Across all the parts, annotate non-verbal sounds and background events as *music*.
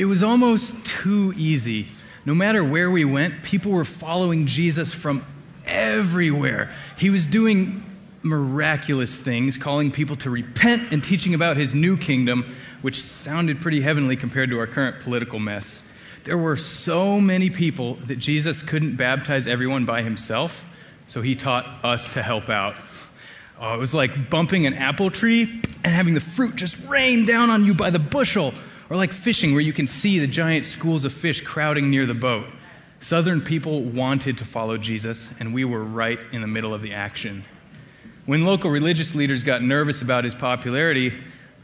It was almost too easy. No matter where we went, people were following Jesus from everywhere. He was doing miraculous things, calling people to repent and teaching about his new kingdom, which sounded pretty heavenly compared to our current political mess. There were so many people that Jesus couldn't baptize everyone by himself, so he taught us to help out. Oh, it was like bumping an apple tree and having the fruit just rain down on you by the bushel, or like fishing where you can see the giant schools of fish crowding near the boat. Southern people wanted to follow Jesus, and we were right in the middle of the action. When local religious leaders got nervous about his popularity,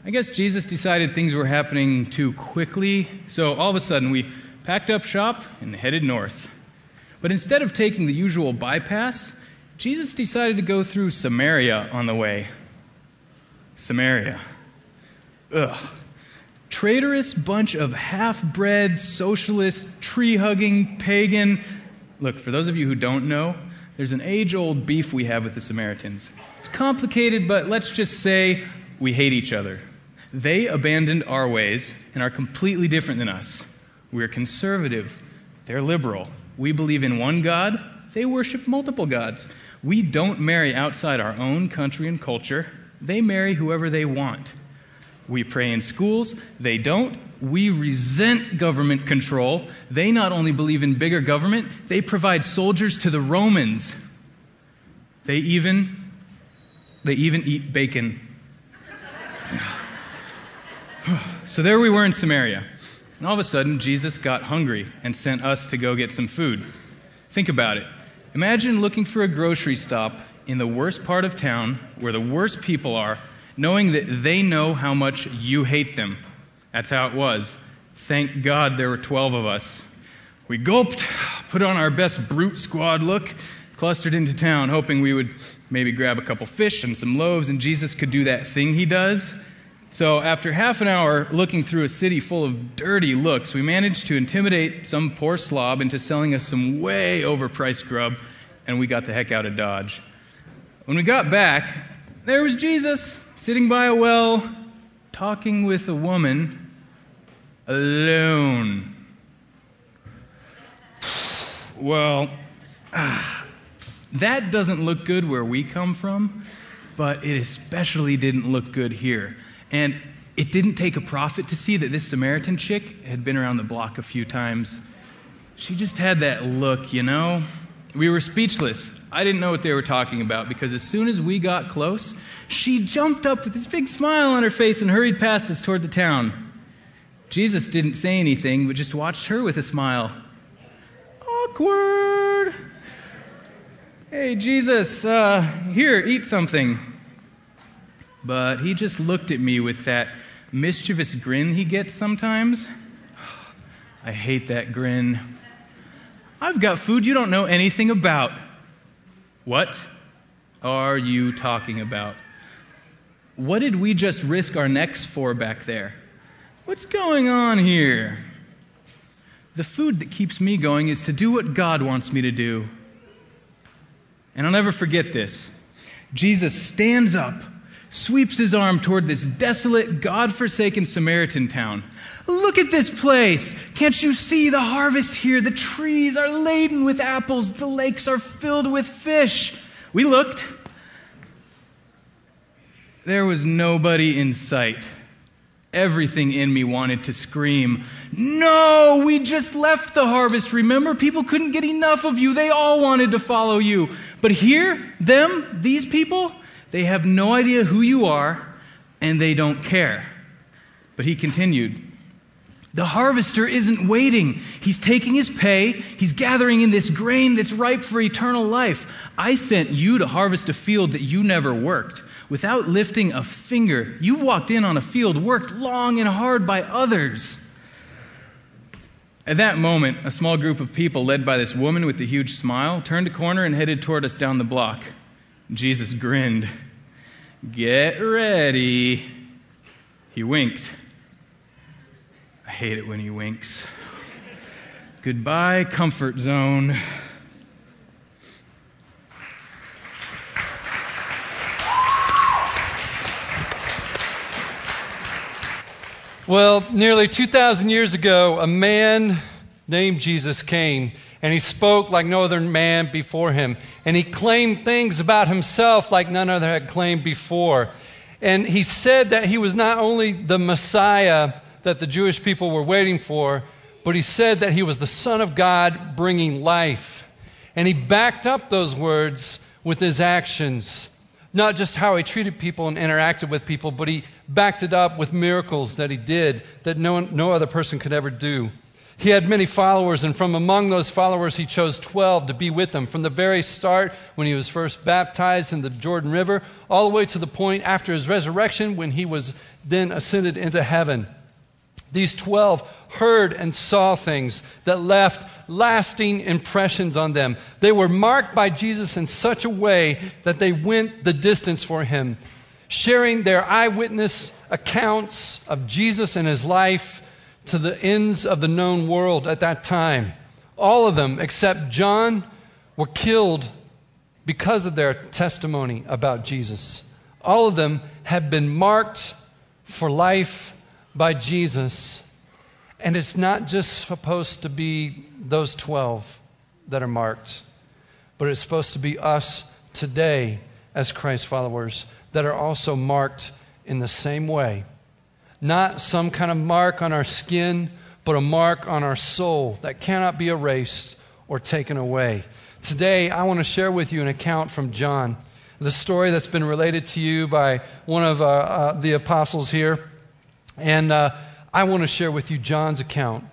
I guess Jesus decided things were happening too quickly, so all of a sudden we packed up shop and headed north. But instead of taking the usual bypass, Jesus decided to go through Samaria on the way. Samaria. Ugh. Traitorous bunch of half bred, socialist, tree hugging, pagan. Look, for those of you who don't know, there's an age old beef we have with the Samaritans. It's complicated, but let's just say we hate each other. They abandoned our ways and are completely different than us. We're conservative, they're liberal. We believe in one God, they worship multiple gods. We don't marry outside our own country and culture, they marry whoever they want. We pray in schools, they don't. We resent government control. They not only believe in bigger government, they provide soldiers to the Romans. They even they even eat bacon. *sighs* so there we were in Samaria. And all of a sudden, Jesus got hungry and sent us to go get some food. Think about it. Imagine looking for a grocery stop in the worst part of town where the worst people are, knowing that they know how much you hate them. That's how it was. Thank God there were 12 of us. We gulped, put on our best brute squad look, clustered into town, hoping we would maybe grab a couple fish and some loaves, and Jesus could do that thing he does. So, after half an hour looking through a city full of dirty looks, we managed to intimidate some poor slob into selling us some way overpriced grub, and we got the heck out of Dodge. When we got back, there was Jesus sitting by a well, talking with a woman alone. Well, ah, *sighs* that doesn't look good where we come from, but it especially didn't look good here. And it didn't take a prophet to see that this Samaritan chick had been around the block a few times. She just had that look, you know? We were speechless. I didn't know what they were talking about because as soon as we got close, she jumped up with this big smile on her face and hurried past us toward the town. Jesus didn't say anything, but just watched her with a smile. Awkward. Hey, Jesus, uh, here, eat something. But he just looked at me with that mischievous grin he gets sometimes. *sighs* I hate that grin. I've got food you don't know anything about. What are you talking about? What did we just risk our necks for back there? What's going on here? The food that keeps me going is to do what God wants me to do. And I'll never forget this. Jesus stands up sweeps his arm toward this desolate, God forsaken Samaritan town. Look at this place. Can't you see the harvest here? The trees are laden with apples, the lakes are filled with fish. We looked. There was nobody in sight. Everything in me wanted to scream, No, we just left the harvest. Remember, people couldn't get enough of you. They all wanted to follow you. But here, them, these people, they have no idea who you are, and they don't care. But he continued, The harvester isn't waiting. He's taking his pay. He's gathering in this grain that's ripe for eternal life. I sent you to harvest a field that you never worked. Without lifting a finger, you've walked in on a field worked long and hard by others. At that moment, a small group of people, led by this woman with the huge smile, turned a corner and headed toward us down the block. Jesus grinned. Get ready. He winked. I hate it when he winks. Goodbye, comfort zone. Well, nearly 2,000 years ago, a man named Jesus came and he spoke like no other man before him. And he claimed things about himself like none other had claimed before. And he said that he was not only the Messiah that the Jewish people were waiting for, but he said that he was the Son of God bringing life. And he backed up those words with his actions not just how he treated people and interacted with people, but he backed it up with miracles that he did that no, no other person could ever do. He had many followers, and from among those followers, he chose 12 to be with him from the very start when he was first baptized in the Jordan River, all the way to the point after his resurrection when he was then ascended into heaven. These 12 heard and saw things that left lasting impressions on them. They were marked by Jesus in such a way that they went the distance for him, sharing their eyewitness accounts of Jesus and his life to the ends of the known world at that time. All of them, except John, were killed because of their testimony about Jesus. All of them have been marked for life by Jesus and it's not just supposed to be those 12 that are marked, but it's supposed to be us today as Christ followers that are also marked in the same way. Not some kind of mark on our skin, but a mark on our soul that cannot be erased or taken away. Today, I want to share with you an account from John, the story that's been related to you by one of uh, uh, the apostles here. And uh, I want to share with you John's account.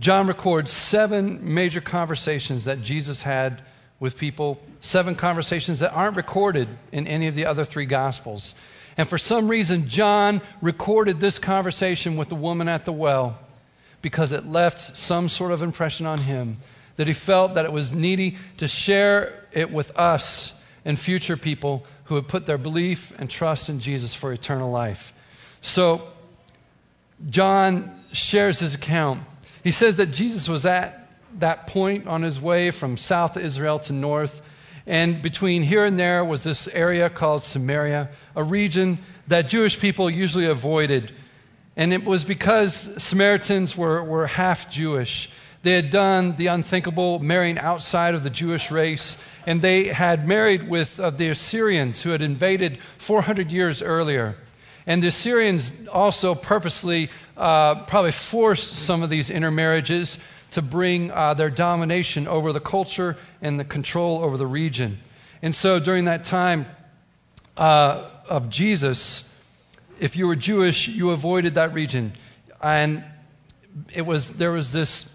John records seven major conversations that Jesus had with people, seven conversations that aren't recorded in any of the other three Gospels. And for some reason, John recorded this conversation with the woman at the well because it left some sort of impression on him that he felt that it was needy to share it with us and future people who would put their belief and trust in Jesus for eternal life. So John shares his account. He says that Jesus was at that point on his way from south Israel to north. And between here and there was this area called Samaria, a region that Jewish people usually avoided. And it was because Samaritans were, were half Jewish. They had done the unthinkable, marrying outside of the Jewish race, and they had married with uh, the Assyrians who had invaded 400 years earlier. And the Assyrians also purposely uh, probably forced some of these intermarriages to bring uh, their domination over the culture and the control over the region. And so during that time uh, of Jesus, if you were Jewish, you avoided that region. And it was, there was this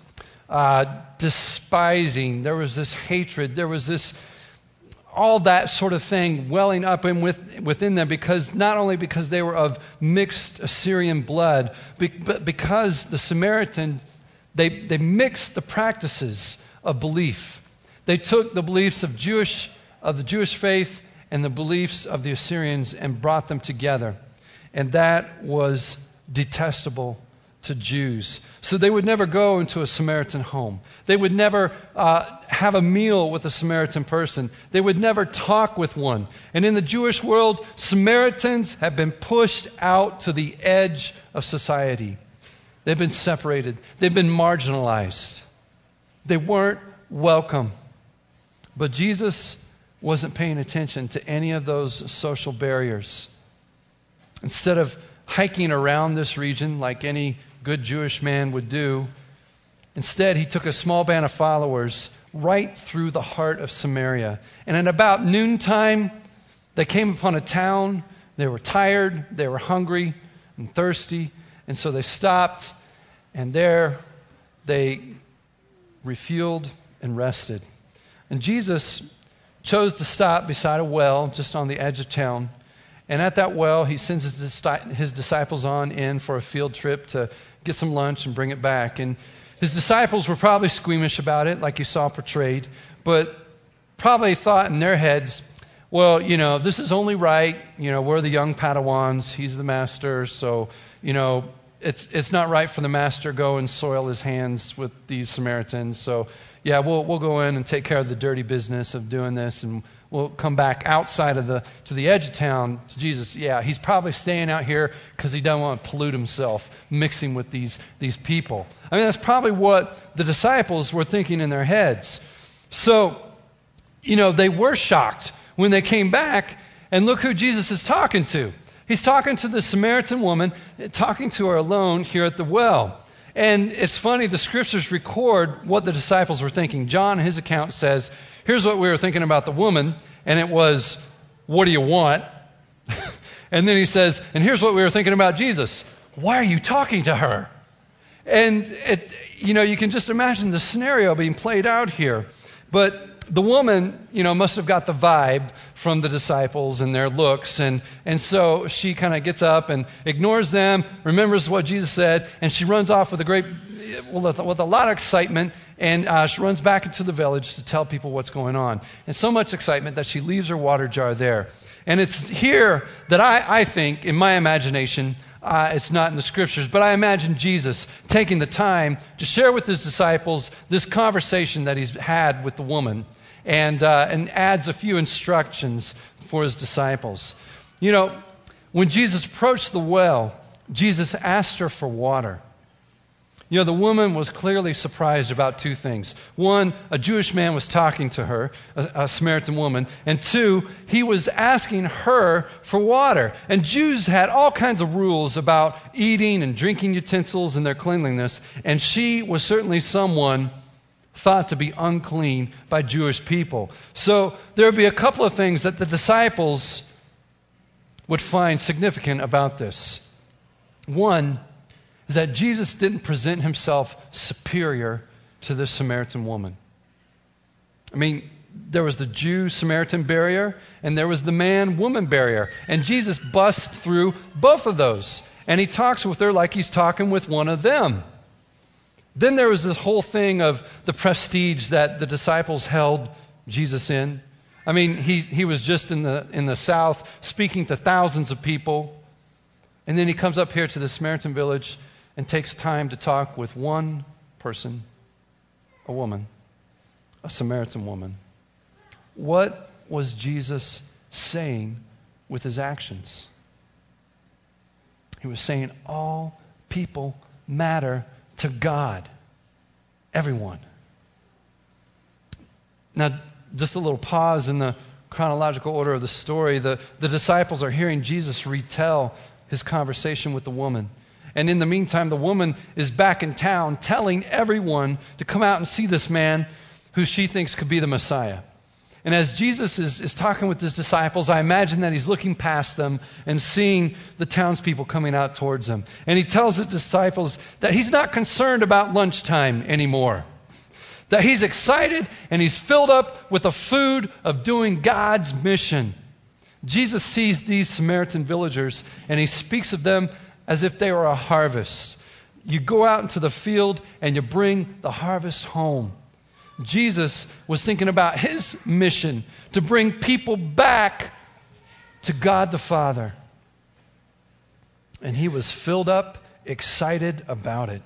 uh, despising, there was this hatred, there was this all that sort of thing welling up in with, within them because not only because they were of mixed Assyrian blood, but because the Samaritan, they, they mixed the practices of belief. They took the beliefs of Jewish of the Jewish faith and the beliefs of the Assyrians and brought them together. And that was detestable to Jews. So they would never go into a Samaritan home. They would never uh, have a meal with a Samaritan person. They would never talk with one. And in the Jewish world, Samaritans have been pushed out to the edge of society. They've been separated, they've been marginalized. They weren't welcome. But Jesus wasn't paying attention to any of those social barriers. Instead of hiking around this region like any good Jewish man would do. Instead, he took a small band of followers right through the heart of Samaria. And at about noontime, they came upon a town. They were tired, they were hungry and thirsty. And so they stopped, and there they refueled and rested. And Jesus chose to stop beside a well just on the edge of town. And at that well, he sends his disciples on in for a field trip to get some lunch and bring it back. And his disciples were probably squeamish about it, like you saw portrayed, but probably thought in their heads, well, you know, this is only right. You know, we're the young Padawans, he's the master, so, you know, it's, it's not right for the master go and soil his hands with these Samaritans. So, yeah, we'll, we'll go in and take care of the dirty business of doing this, and we'll come back outside of the, to the edge of town to Jesus. Yeah, he's probably staying out here because he doesn't want to pollute himself mixing with these, these people. I mean, that's probably what the disciples were thinking in their heads. So, you know, they were shocked when they came back, and look who Jesus is talking to. He's talking to the Samaritan woman, talking to her alone here at the well. And it's funny, the scriptures record what the disciples were thinking. John, his account says, Here's what we were thinking about the woman, and it was, What do you want? *laughs* and then he says, And here's what we were thinking about Jesus. Why are you talking to her? And it, you know, you can just imagine the scenario being played out here. But the woman, you know, must have got the vibe from the disciples and their looks. And, and so she kind of gets up and ignores them, remembers what Jesus said, and she runs off with a great, with a lot of excitement. And uh, she runs back into the village to tell people what's going on. And so much excitement that she leaves her water jar there. And it's here that I, I think, in my imagination, uh, it's not in the scriptures, but I imagine Jesus taking the time to share with his disciples this conversation that he's had with the woman and, uh, and adds a few instructions for his disciples. You know, when Jesus approached the well, Jesus asked her for water. You know, the woman was clearly surprised about two things. One, a Jewish man was talking to her, a, a, Samaritan woman. And two, he was asking her for water. And Jews had all kinds of rules about eating and drinking utensils and their cleanliness. And she was certainly someone thought to be unclean by Jewish people. So there would be a couple of things that the disciples would find significant about this. One is that Jesus didn't present himself superior to this Samaritan woman. I mean, there was the Jew Samaritan barrier, and there was the man woman barrier. And Jesus busts through both of those. And he talks with her like he's talking with one of them. Then there was this whole thing of the prestige that the disciples held Jesus in. I mean, he, he was just in the, in the south speaking to thousands of people. And then he comes up here to the Samaritan village and takes time to talk with one person, a woman, a Samaritan woman. What was Jesus saying with his actions? He was saying, All people matter to God. Everyone. Now, just a little pause in the chronological order of the story. The, the disciples are hearing Jesus retell his conversation with the woman. And in the meantime, the woman is back in town telling everyone to come out and see this man who she thinks could be the Messiah. And as Jesus is, is talking with his disciples, I imagine that he's looking past them and seeing the townspeople coming out towards him. And he tells his disciples that he's not concerned about lunchtime anymore, that he's excited and he's filled up with the food of doing God's mission. Jesus sees these Samaritan villagers and he speaks of them as if they were a harvest. You go out into the field and you bring the harvest home. Jesus was thinking about his mission to bring people back to God the Father. And he was filled up, excited about it.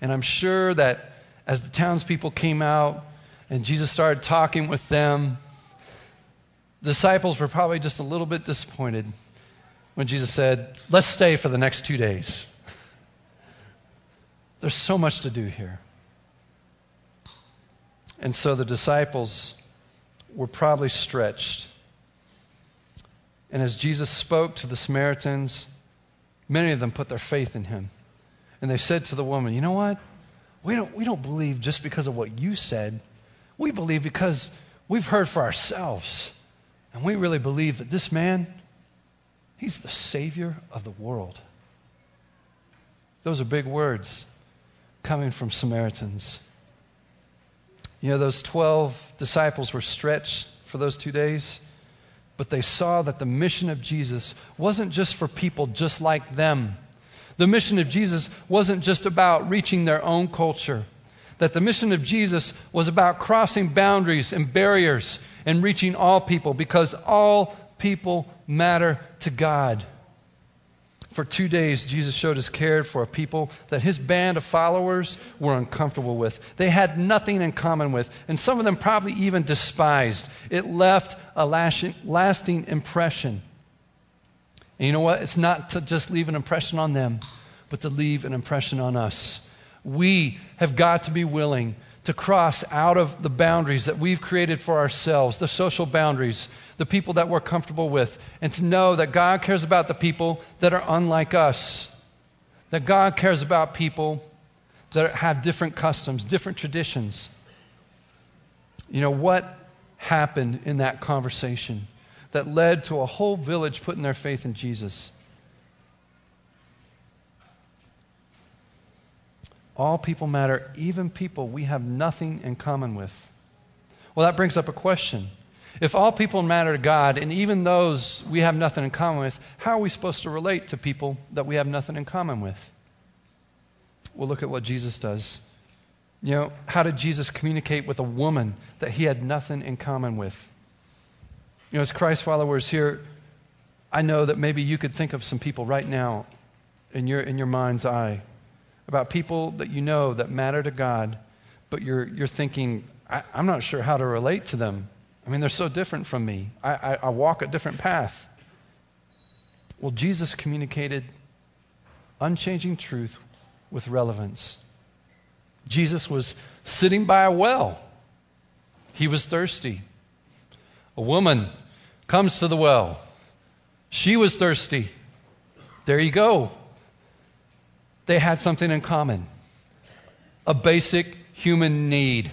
And I'm sure that as the townspeople came out and Jesus started talking with them, the disciples were probably just a little bit disappointed when Jesus said, Let's stay for the next two days. *laughs* There's so much to do here. And so the disciples were probably stretched. And as Jesus spoke to the Samaritans, many of them put their faith in him. And they said to the woman, You know what? We don't, we don't believe just because of what you said. We believe because we've heard for ourselves. And we really believe that this man, he's the Savior of the world. Those are big words coming from Samaritans. You know, those 12 disciples were stretched for those two days, but they saw that the mission of Jesus wasn't just for people just like them. The mission of Jesus wasn't just about reaching their own culture, that the mission of Jesus was about crossing boundaries and barriers and reaching all people because all people matter to God. For two days, Jesus showed his care for a people that his band of followers were uncomfortable with. They had nothing in common with, and some of them probably even despised. It left a lasting impression. And you know what? It's not to just leave an impression on them, but to leave an impression on us. We have got to be willing to cross out of the boundaries that we've created for ourselves, the social boundaries, the people that we're comfortable with, and to know that God cares about the people that are unlike us, that God cares about people that have different customs, different traditions. You know, what happened in that conversation that led to a whole village putting their faith in Jesus? All people matter, even people we have nothing in common with. Well, that brings up a question. If all people matter to God, and even those we have nothing in common with, how are we supposed to relate to people that we have nothing in common with? Well, look at what Jesus does. You know, how did Jesus communicate with a woman that he had nothing in common with? You know, as Christ followers here, I know that maybe you could think of some people right now in your, in your mind's eye about people that you know that matter to God, but you're, you're thinking, I, am not sure how to relate to them. I mean, they're so different from me. I, I, I walk a different path. Well, Jesus communicated unchanging truth with relevance. Jesus was sitting by a well. He was thirsty. A woman comes to the well. She was thirsty. There you go they had something in common a basic human need,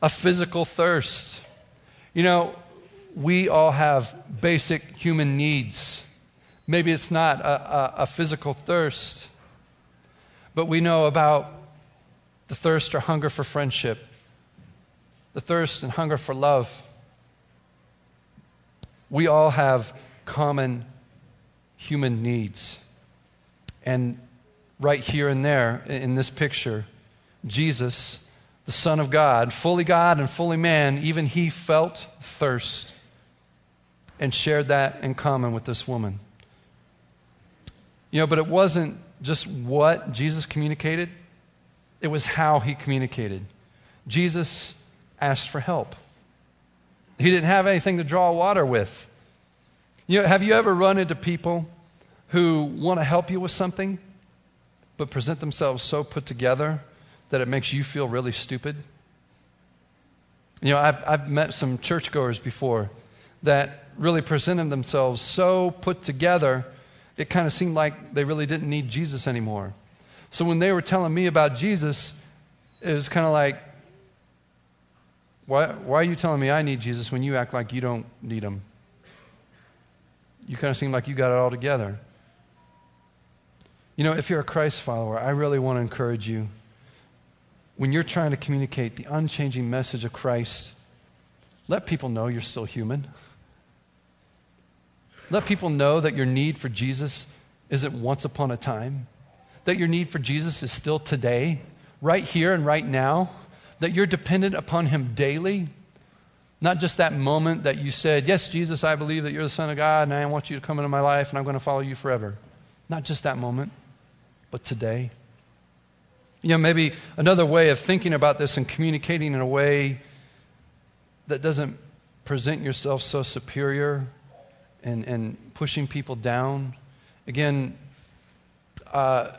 a physical thirst. You know, we all have basic human needs. Maybe it's not a, a, a physical thirst, but we know about the thirst or hunger for friendship, the thirst and hunger for love. We all have common human needs. And right here and there in this picture. Jesus, the Son of God, fully God and fully man, even he felt thirst and shared that in common with this woman. You know, but it wasn't just what Jesus communicated, it was how he communicated. Jesus asked for help. He didn't have anything to draw water with. You know, have you ever run into people who want to help you with something, but present themselves so put together that it makes you feel really stupid. You know, I've, I've met some churchgoers before that really presented themselves so put together, it kind of seemed like they really didn't need Jesus anymore. So when they were telling me about Jesus, it was kind of like, why, why are you telling me I need Jesus when you act like you don't need him? You kind of seem like you got it all together. You know, if you're a Christ follower, I really want to encourage you. When you're trying to communicate the unchanging message of Christ, let people know you're still human. Let people know that your need for Jesus isn't once upon a time, that your need for Jesus is still today, right here and right now, that you're dependent upon Him daily. Not just that moment that you said, Yes, Jesus, I believe that you're the Son of God, and I want you to come into my life, and I'm going to follow you forever. Not just that moment but today. You know, maybe another way of thinking about this and communicating in a way that doesn't present yourself so superior and, and pushing people down. Again, uh,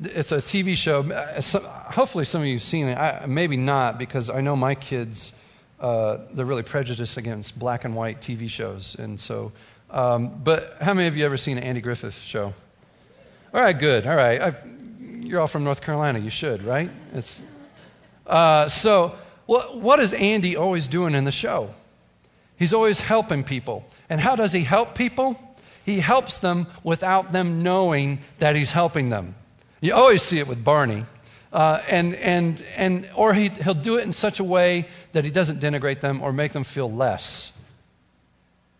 it's a TV show. Hopefully, some of you have seen it. I, maybe not, because I know my kids, uh, they're really prejudiced against black and white TV shows. And so, um, but how many of you ever seen an Andy Griffith show? All right, good. All right. I, you're all from North Carolina. You should, right? It's, uh, so, what, what is Andy always doing in the show? He's always helping people. And how does he help people? He helps them without them knowing that he's helping them. You always see it with Barney. Uh, and, and, and, or he, he'll do it in such a way that he doesn't denigrate them or make them feel less.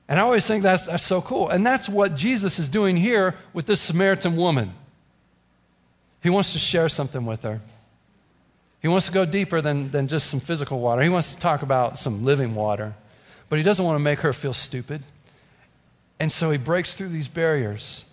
And I always think that's, that's so cool. And that's what Jesus is doing here with this Samaritan woman. He wants to share something with her. He wants to go deeper than, than just some physical water. He wants to talk about some living water. But he doesn't want to make her feel stupid. And so he breaks through these barriers.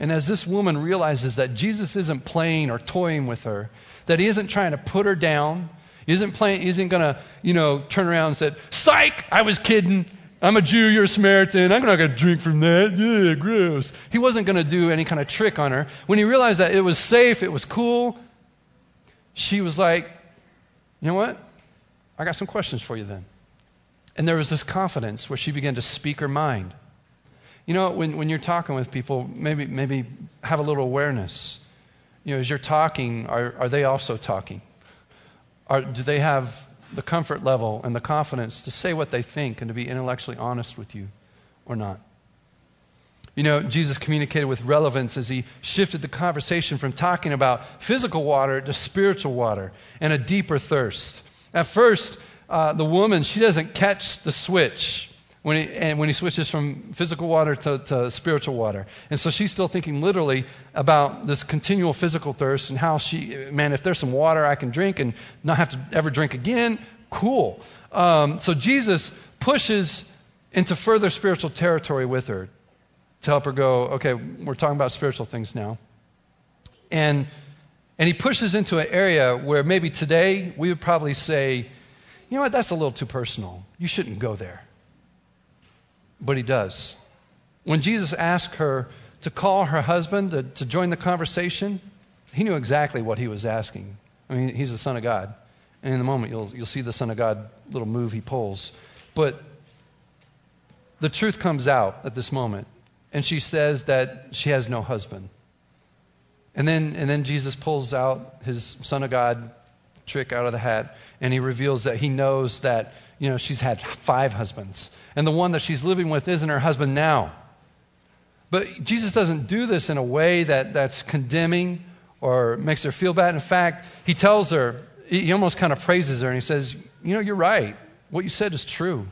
And as this woman realizes that Jesus isn't playing or toying with her, that he isn't trying to put her down, he isn't, playing, isn't going to, you know, turn around and say, Psych, I was kidding. I'm a Jew, you're a Samaritan. I'm not going to drink from that. Yeah, gross. He wasn't going to do any kind of trick on her. When he realized that it was safe, it was cool, she was like, You know what? I got some questions for you then. And there was this confidence where she began to speak her mind. You know, when, when you're talking with people, maybe, maybe have a little awareness. You know, as you're talking, are, are they also talking? Are, do they have the comfort level and the confidence to say what they think and to be intellectually honest with you or not? You know, Jesus communicated with relevance as he shifted the conversation from talking about physical water to spiritual water and a deeper thirst. At first, uh, the woman, she doesn't catch the switch when he, and when he switches from physical water to, to spiritual water. And so she's still thinking literally about this continual physical thirst and how she, man, if there's some water I can drink and not have to ever drink again, cool. Um, so Jesus pushes into further spiritual territory with her to help her go, okay, we're talking about spiritual things now. And, and he pushes into an area where maybe today we would probably say, you know what, that's a little too personal. You shouldn't go there but he does. When Jesus asked her to call her husband to, to join the conversation, he knew exactly what he was asking. I mean, he's the Son of God. And in the moment, you'll, you'll see the Son of God little move he pulls. But the truth comes out at this moment. And she says that she has no husband. And then, and then Jesus pulls out his Son of God trick out of the hat and he reveals that he knows that you know she's had five husbands. And the one that she's living with isn't her husband now. But jesus doesn't do this in a way that, that's condemning or makes her feel bad. In fact he tells her he almost kind of praises her and he says you know you're right. What you said is true.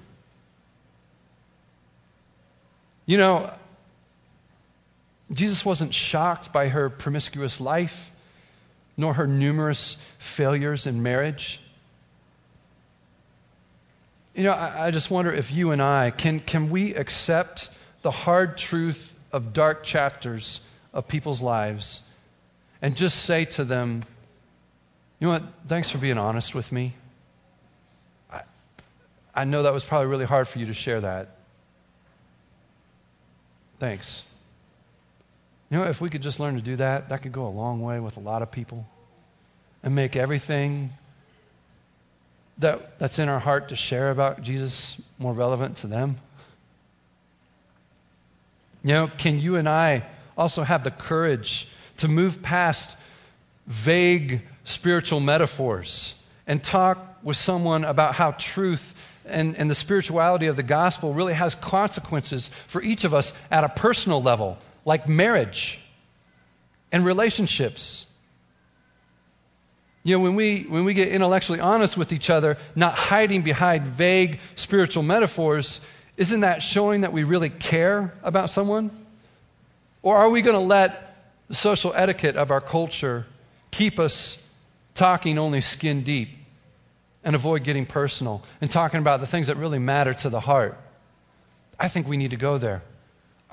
You know jesus wasn't shocked by her promiscuous life nor her numerous failures in marriage. You know, I, I, just wonder if you and I can, can we accept the hard truth of dark chapters of people's lives and just say to them, you know what, thanks for being honest with me. I, I know that was probably really hard for you to share that. Thanks. You know, if we could just learn to do that, that could go a long way with a lot of people and make everything that, that's in our heart to share about Jesus more relevant to them. You know, can you and I also have the courage to move past vague spiritual metaphors and talk with someone about how truth and, and the spirituality of the gospel really has consequences for each of us at a personal level? Like marriage and relationships. You know, when we, when we get intellectually honest with each other, not hiding behind vague spiritual metaphors, isn't that showing that we really care about someone? Or are we going to let the social etiquette of our culture keep us talking only skin deep and avoid getting personal and talking about the things that really matter to the heart? I think we need to go there.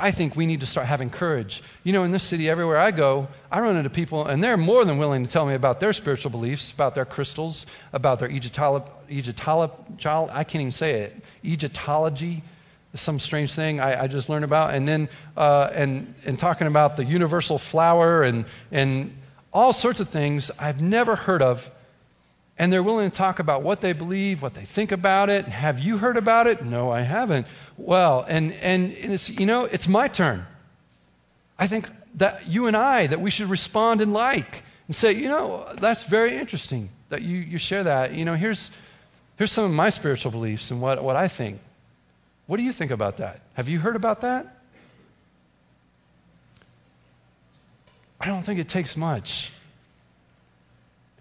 I think we need to start having courage. You know, in this city, everywhere I go, I run into people, and they're more than willing to tell me about their spiritual beliefs, about their crystals, about their Egyptology. I can't even say it. Egyptology, some strange thing I, I just learned about. And then, uh, and, and talking about the universal flower and, and all sorts of things I've never heard of and they're willing to talk about what they believe, what they think about it. Have you heard about it? No, I haven't. Well, and, and, and it's, you know, it's my turn. I think that you and I, that we should respond and like and say, you know, that's very interesting that you, you share that. You know, here's, here's some of my spiritual beliefs and what, what I think. What do you think about that? Have you heard about that? I don't think it takes much.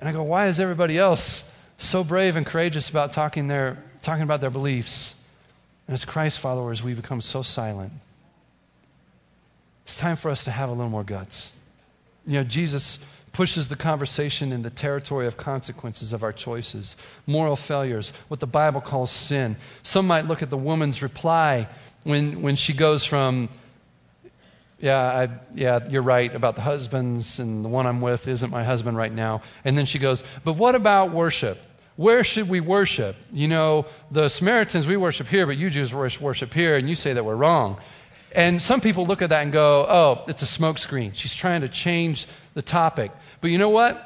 And I go, why is everybody else so brave and courageous about talking, their, talking about their beliefs? And as Christ followers, we become so silent. It's time for us to have a little more guts. You know, Jesus pushes the conversation in the territory of consequences of our choices, moral failures, what the Bible calls sin. Some might look at the woman's reply when, when she goes from Yeah, I, yeah, you're right about the husbands, and the one I'm with isn't my husband right now. And then she goes, But what about worship? Where should we worship? You know, the Samaritans, we worship here, but you Jews worship here, and you say that we're wrong. And some people look at that and go, Oh, it's a smokescreen. She's trying to change the topic. But you know what?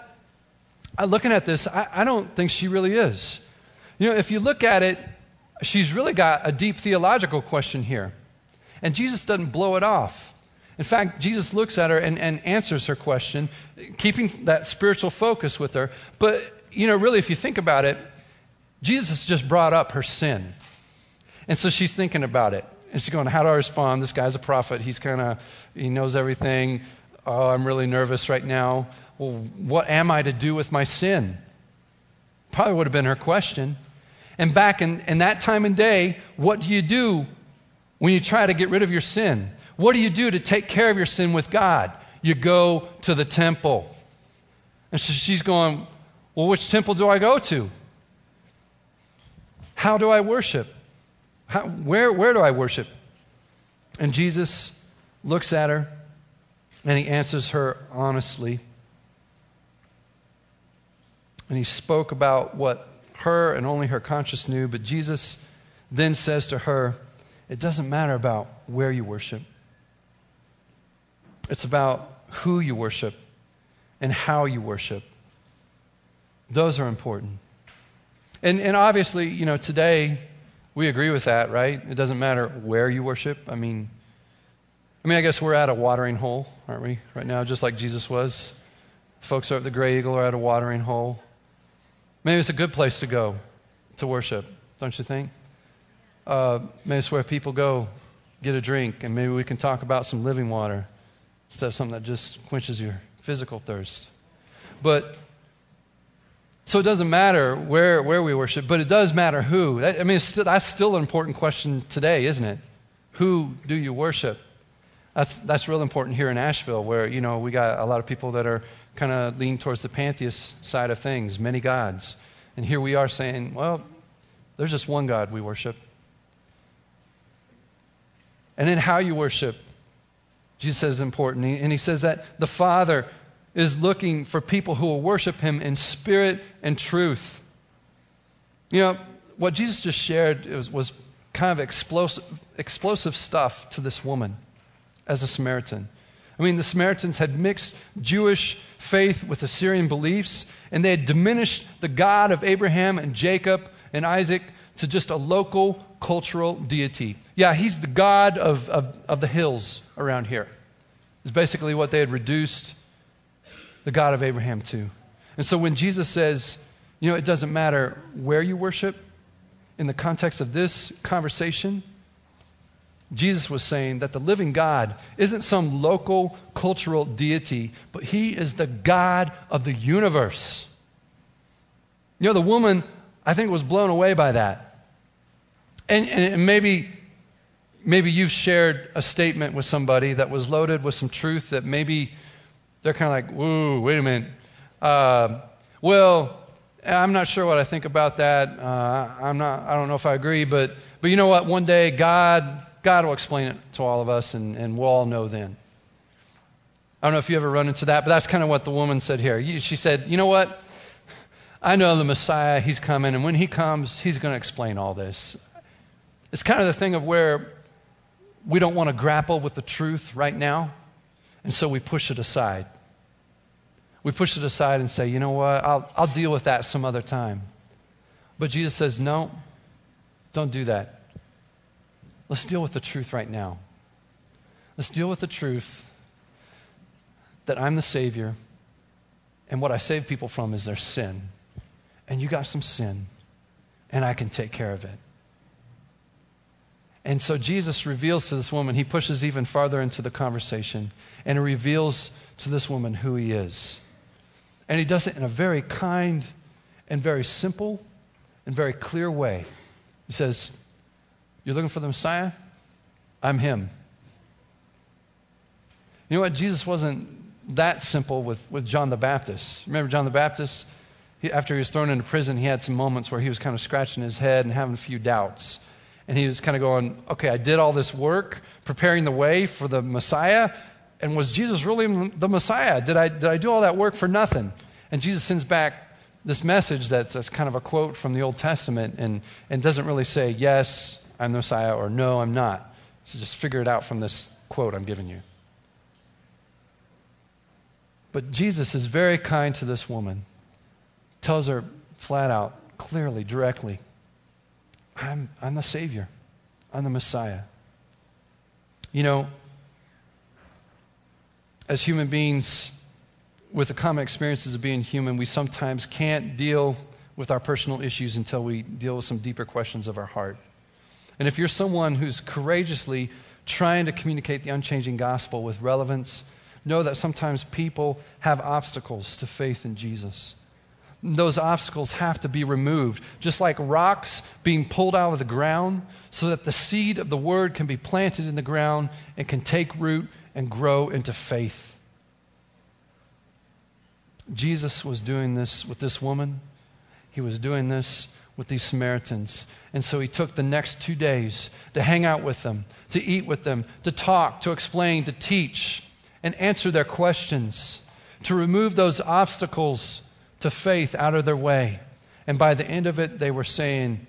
looking at this, I, I don't think she really is. You know, if you look at it, she's really got a deep theological question here. And Jesus doesn't blow it off. In fact, Jesus looks at her and, and answers her question, keeping that spiritual focus with her. But, you know, really, if you think about it, Jesus just brought up her sin. And so she's thinking about it. And she's going, How do I respond? This guy's a prophet. He's kind of, he knows everything. Oh, I'm really nervous right now. Well, what am I to do with my sin? Probably would have been her question. And back in, in that time and day, what do you do when you try to get rid of your sin? What do you do to take care of your sin with God? You go to the temple. And so she's going, Well, which temple do I go to? How do I worship? How, where, where do I worship? And Jesus looks at her and he answers her honestly. And he spoke about what her and only her conscience knew, but Jesus then says to her, It doesn't matter about where you worship, it's about who you worship and how you worship. Those are important. And, and obviously, you know, today we agree with that, right? It doesn't matter where you worship. I mean, I mean, I guess we're at a watering hole, aren't we, right now, just like Jesus was? Folks are at the Grey Eagle are at a watering hole. Maybe it's a good place to go to worship, don't you think? Uh, maybe it's where people go get a drink, and maybe we can talk about some living water instead of something that just quenches your physical thirst. But so it doesn't matter where, where we worship, but it does matter who. I mean, still, that's still an important question today, isn't it? Who do you worship? That's, that's real important here in Asheville, where, you know, we got a lot of people that are kind of leaning towards the pantheist side of things, many gods. And here we are saying, well, there's just one God we worship. And then how you worship, Jesus says important. And he says that the Father is looking for people who will worship him in spirit and truth. You know, what Jesus just shared was, was kind of explosive, explosive stuff to this woman as a Samaritan. I mean, the Samaritans had mixed Jewish faith with Assyrian beliefs, and they had diminished the God of Abraham and Jacob and Isaac to just a local cultural deity. Yeah, he's the God of, of, of the hills around here, is basically what they had reduced the God of Abraham to. And so when Jesus says, you know, it doesn't matter where you worship, in the context of this conversation, Jesus was saying that the living God isn't some local cultural deity, but he is the God of the universe. You know, the woman, I think, it was blown away by that. And, and maybe, maybe you've shared a statement with somebody that was loaded with some truth that maybe they're kind of like, whoa, wait a minute. Uh, well, I'm not sure what I think about that. Uh, I'm not, I don't know if I agree, but, but you know what? One day, God God will explain it to all of us, and, and we'll all know then. I don't know if you ever run into that, but that's kind of what the woman said here. She said, You know what? I know the Messiah, he's coming, and when he comes, he's going to explain all this. It's kind of the thing of where we don't want to grapple with the truth right now, and so we push it aside. We push it aside and say, You know what? I'll, I'll deal with that some other time. But Jesus says, No, don't do that. Let's deal with the truth right now. Let's deal with the truth that I'm the Savior, and what I save people from is their sin. And you got some sin, and I can take care of it. And so Jesus reveals to this woman, he pushes even farther into the conversation, and he reveals to this woman who he is. And he does it in a very kind and very simple and very clear way. He says, you're looking for the Messiah? I'm him. You know what? Jesus wasn't that simple with, with John the Baptist. Remember John the Baptist? He, after he was thrown into prison, he had some moments where he was kind of scratching his head and having a few doubts. And he was kind of going, okay, I did all this work preparing the way for the Messiah. And was Jesus really the Messiah? Did I, did I do all that work for nothing? And Jesus sends back this message that's, that's kind of a quote from the Old Testament and, and doesn't really say, yes, I'm the Messiah, or no, I'm not. So just figure it out from this quote I'm giving you. But Jesus is very kind to this woman, tells her flat out, clearly, directly, I'm, I'm the Savior, I'm the Messiah. You know, as human beings, with the common experiences of being human, we sometimes can't deal with our personal issues until we deal with some deeper questions of our heart. And if you're someone who's courageously trying to communicate the unchanging gospel with relevance, know that sometimes people have obstacles to faith in Jesus. Those obstacles have to be removed, just like rocks being pulled out of the ground, so that the seed of the word can be planted in the ground and can take root and grow into faith. Jesus was doing this with this woman. He was doing this with these Samaritans. And so he took the next two days to hang out with them, to eat with them, to talk, to explain, to teach, and answer their questions, to remove those obstacles to faith out of their way. And by the end of it, they were saying,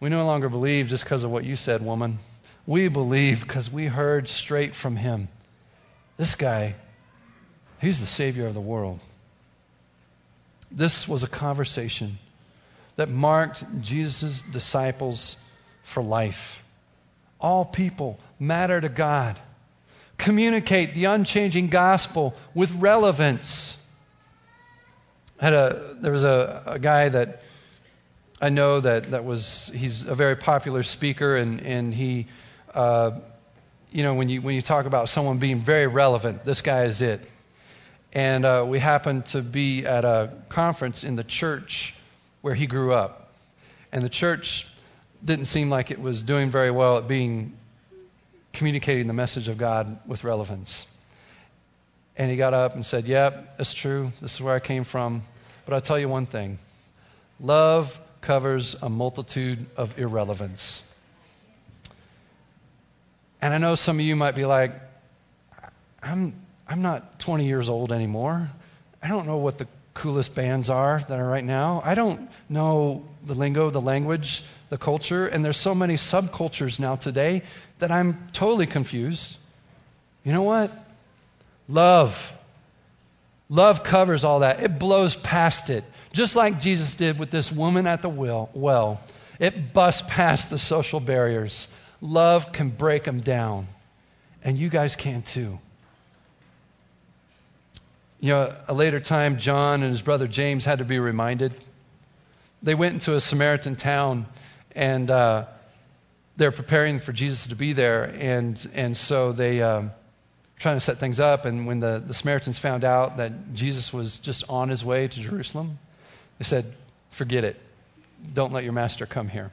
We no longer believe just because of what you said, woman. We believe because we heard straight from him. This guy, he's the Savior of the world. This was a conversation that marked Jesus' disciples for life. All people matter to God. Communicate the unchanging gospel with relevance. Had a, there was a, a guy that I know that, that was, he's a very popular speaker, and, and he, uh, you know, when you, when you talk about someone being very relevant, this guy is it. And uh, we happened to be at a conference in the church where he grew up. And the church didn't seem like it was doing very well at being communicating the message of God with relevance. And he got up and said, Yep, that's true. This is where I came from. But I'll tell you one thing love covers a multitude of irrelevance. And I know some of you might be like, I'm, I'm not 20 years old anymore. I don't know what the coolest bands are that are right now. I don't know the lingo, the language, the culture, and there's so many subcultures now today that I'm totally confused. You know what? Love. Love covers all that. It blows past it. Just like Jesus did with this woman at the well. It busts past the social barriers. Love can break them down. And you guys can too. You know, a later time, John and his brother James had to be reminded. They went into a Samaritan town and uh, they're preparing for Jesus to be there. And, and so they um, trying to set things up. And when the, the Samaritans found out that Jesus was just on his way to Jerusalem, they said, Forget it. Don't let your master come here.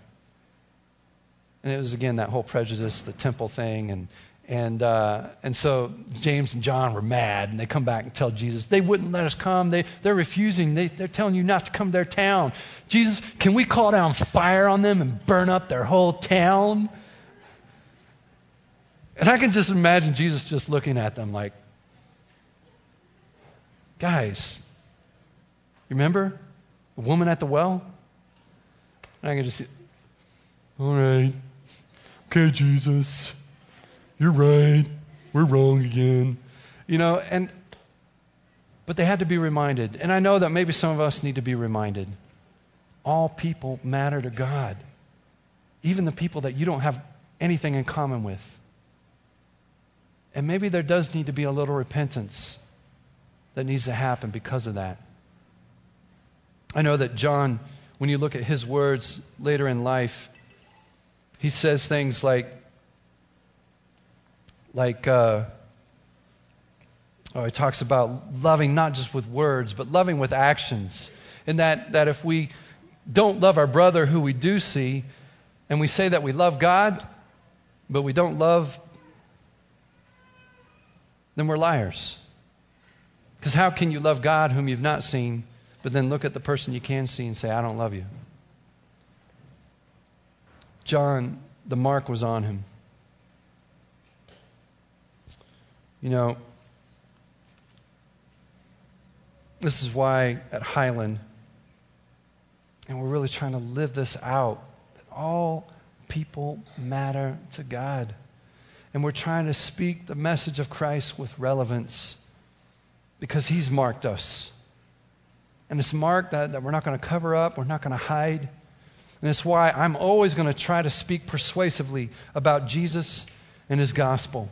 And it was, again, that whole prejudice, the temple thing, and, and, uh, and so James and John were mad, and they come back and tell Jesus, they wouldn't let us come. They, they're refusing. They, they're telling you not to come to their town. Jesus, can we call down fire on them and burn up their whole town? And I can just imagine Jesus just looking at them like, guys, remember the woman at the well? And I can just see, all right, okay, Jesus. You're right. We're wrong again. You know, and but they had to be reminded. And I know that maybe some of us need to be reminded. All people matter to God. Even the people that you don't have anything in common with. And maybe there does need to be a little repentance that needs to happen because of that. I know that John, when you look at his words later in life, he says things like, like uh, oh, he talks about loving not just with words, but loving with actions. And that, that if we don't love our brother who we do see, and we say that we love God, but we don't love, then we're liars. Because how can you love God whom you've not seen, but then look at the person you can see and say, I don't love you? John the mark was on him. You know, this is why at Highland, and we're really trying to live this out, that all people matter to God. And we're trying to speak the message of Christ with relevance because He's marked us. And it's marked that, that we're not going to cover up, we're not going to hide. And it's why I'm always going to try to speak persuasively about Jesus and His gospel.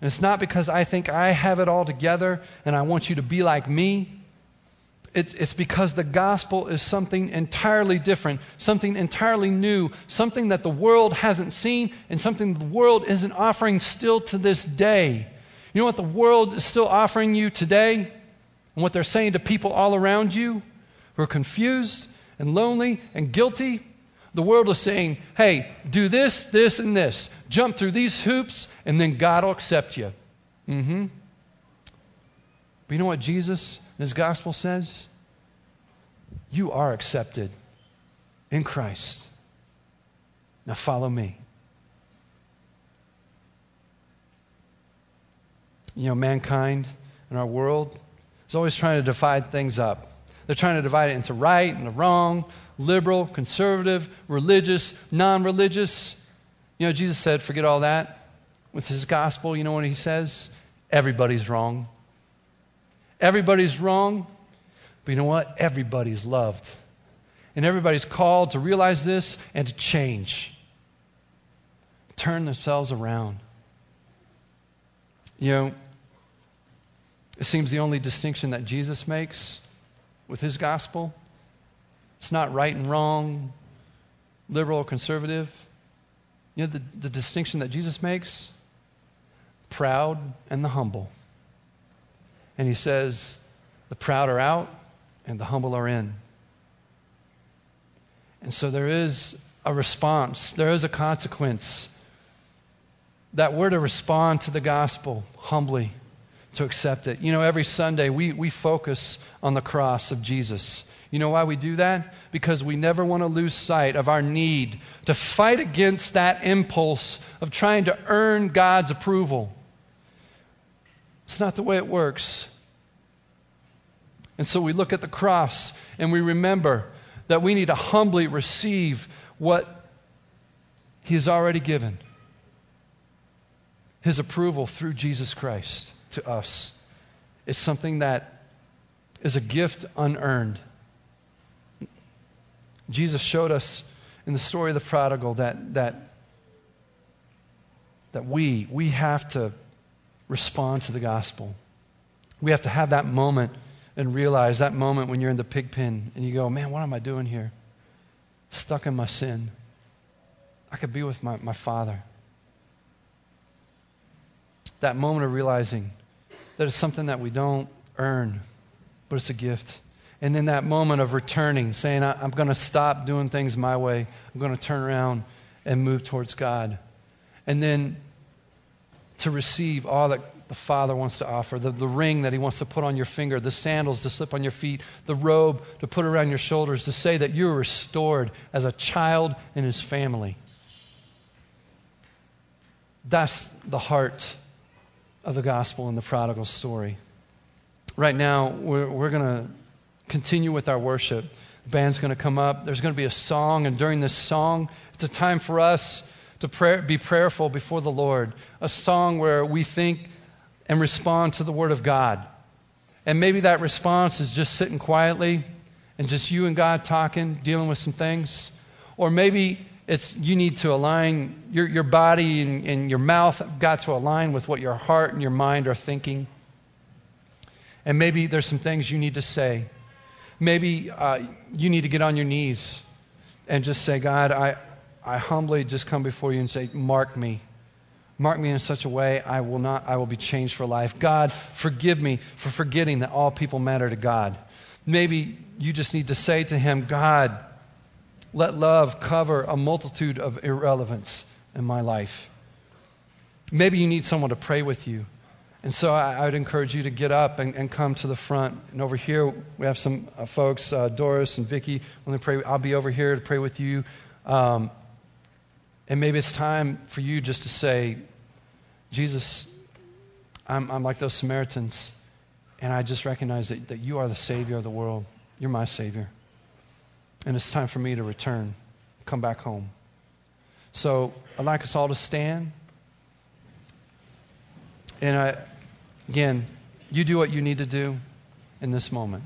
And it's not because I think I have it all together and I want you to be like me. It's, it's because the gospel is something entirely different, something entirely new, something that the world hasn't seen, and something the world isn't offering still to this day. You know what the world is still offering you today? And what they're saying to people all around you who are confused and lonely and guilty? The world is saying, hey, do this, this, and this. Jump through these hoops, and then God will accept you. Mm hmm. But you know what Jesus and his gospel says? You are accepted in Christ. Now follow me. You know, mankind and our world is always trying to divide things up. They're trying to divide it into right and wrong, liberal, conservative, religious, non religious. You know, Jesus said, forget all that. With his gospel, you know what he says? Everybody's wrong. Everybody's wrong, but you know what? Everybody's loved. And everybody's called to realize this and to change, turn themselves around. You know, it seems the only distinction that Jesus makes with his gospel it's not right and wrong, liberal or conservative. You know the, the distinction that Jesus makes? Proud and the humble. And he says, the proud are out and the humble are in. And so there is a response, there is a consequence that we're to respond to the gospel humbly, to accept it. You know, every Sunday we, we focus on the cross of Jesus. You know why we do that? Because we never want to lose sight of our need to fight against that impulse of trying to earn God's approval. It's not the way it works. And so we look at the cross and we remember that we need to humbly receive what He has already given His approval through Jesus Christ to us. It's something that is a gift unearned. Jesus showed us in the story of the prodigal that, that, that we, we have to respond to the gospel. We have to have that moment and realize that moment when you're in the pig pen and you go, man, what am I doing here? Stuck in my sin. I could be with my, my father. That moment of realizing that it's something that we don't earn, but it's a gift. And then that moment of returning, saying, I'm going to stop doing things my way. I'm going to turn around and move towards God. And then to receive all that the Father wants to offer the, the ring that He wants to put on your finger, the sandals to slip on your feet, the robe to put around your shoulders, to say that you're restored as a child in His family. That's the heart of the gospel in the prodigal story. Right now, we're, we're going to continue with our worship. The band's going to come up. There's going to be a song, and during this song, it's a time for us to be prayerful before the Lord. A song where we think and respond to the Word of God. And maybe that response is just sitting quietly and just you and God talking, dealing with some things. Or maybe it's you need to align your, your body and, and your mouth got to align with what your heart and your mind are thinking. And maybe there's some things you need to say. Maybe uh, you need to get on your knees and just say, God, I, I humbly just come before you and say, Mark me. Mark me in such a way I will not I will be changed for life. God, forgive me for forgetting that all people matter to God. Maybe you just need to say to him, God, let love cover a multitude of irrelevance in my life. Maybe you need someone to pray with you. And so I, I would encourage you to get up and, and, come to the front. And over here, we have some uh, folks, uh, Doris and Vicky. When they pray, I'll be over here to pray with you. Um, And maybe it's time for you just to say, Jesus, I'm, I'm like those Samaritans, and I just recognize that, that you are the Savior of the world. You're my Savior. And it's time for me to return, come back home. So I'd like us all to stand. And I, again, you do what you need to do in this moment.